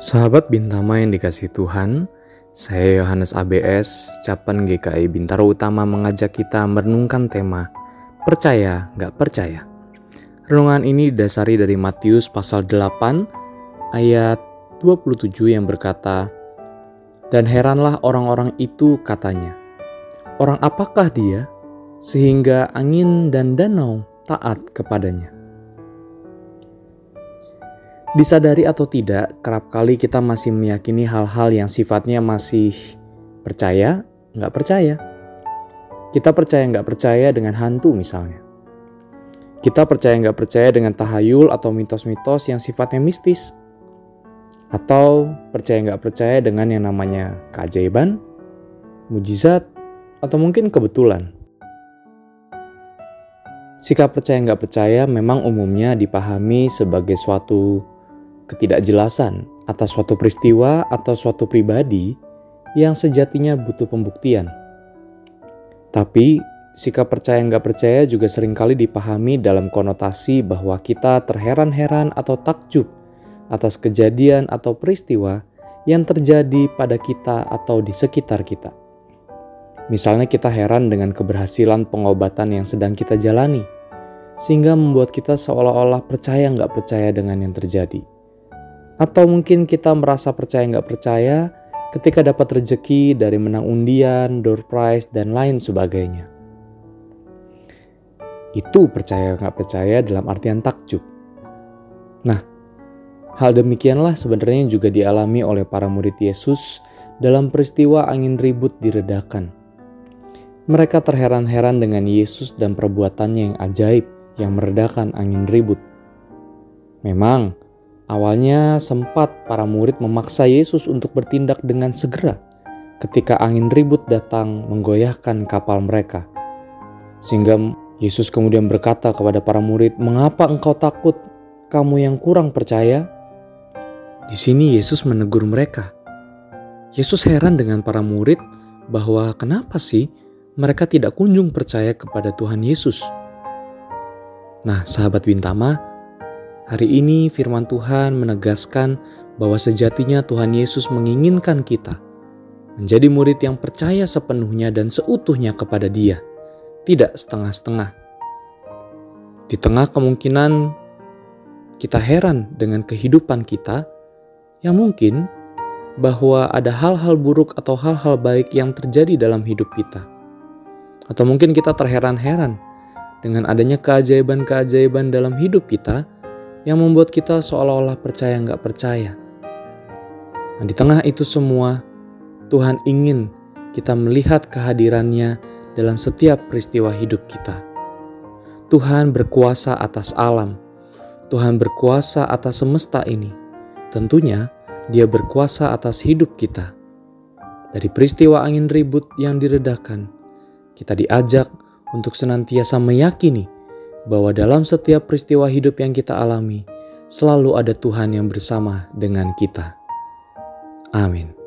Sahabat Bintama yang dikasih Tuhan, saya Yohanes ABS, Capan GKI Bintaro Utama mengajak kita merenungkan tema Percaya Gak Percaya. Renungan ini didasari dari Matius pasal 8 ayat 27 yang berkata, Dan heranlah orang-orang itu katanya, Orang apakah dia sehingga angin dan danau taat kepadanya? Disadari atau tidak, kerap kali kita masih meyakini hal-hal yang sifatnya masih percaya, nggak percaya. Kita percaya nggak percaya dengan hantu misalnya. Kita percaya nggak percaya dengan tahayul atau mitos-mitos yang sifatnya mistis. Atau percaya nggak percaya dengan yang namanya keajaiban, mujizat, atau mungkin kebetulan. Sikap percaya nggak percaya memang umumnya dipahami sebagai suatu ketidakjelasan atas suatu peristiwa atau suatu pribadi yang sejatinya butuh pembuktian. Tapi, sikap percaya nggak percaya juga sering kali dipahami dalam konotasi bahwa kita terheran-heran atau takjub atas kejadian atau peristiwa yang terjadi pada kita atau di sekitar kita. Misalnya kita heran dengan keberhasilan pengobatan yang sedang kita jalani, sehingga membuat kita seolah-olah percaya nggak percaya dengan yang terjadi. Atau mungkin kita merasa percaya nggak percaya ketika dapat rezeki dari menang undian, door prize, dan lain sebagainya. Itu percaya nggak percaya dalam artian takjub. Nah, hal demikianlah sebenarnya juga dialami oleh para murid Yesus dalam peristiwa angin ribut diredakan. Mereka terheran-heran dengan Yesus dan perbuatannya yang ajaib yang meredakan angin ribut. Memang, Awalnya sempat para murid memaksa Yesus untuk bertindak dengan segera ketika angin ribut datang menggoyahkan kapal mereka. Sehingga Yesus kemudian berkata kepada para murid, "Mengapa engkau takut, kamu yang kurang percaya?" Di sini Yesus menegur mereka. Yesus heran dengan para murid bahwa kenapa sih mereka tidak kunjung percaya kepada Tuhan Yesus. Nah, sahabat Bintama, Hari ini firman Tuhan menegaskan bahwa sejatinya Tuhan Yesus menginginkan kita menjadi murid yang percaya sepenuhnya dan seutuhnya kepada Dia, tidak setengah-setengah. Di tengah kemungkinan kita heran dengan kehidupan kita yang mungkin bahwa ada hal-hal buruk atau hal-hal baik yang terjadi dalam hidup kita. Atau mungkin kita terheran-heran dengan adanya keajaiban-keajaiban dalam hidup kita yang membuat kita seolah-olah percaya nggak percaya. Nah, di tengah itu semua, Tuhan ingin kita melihat kehadirannya dalam setiap peristiwa hidup kita. Tuhan berkuasa atas alam. Tuhan berkuasa atas semesta ini. Tentunya, Dia berkuasa atas hidup kita. Dari peristiwa angin ribut yang diredakan, kita diajak untuk senantiasa meyakini bahwa dalam setiap peristiwa hidup yang kita alami, selalu ada Tuhan yang bersama dengan kita. Amin.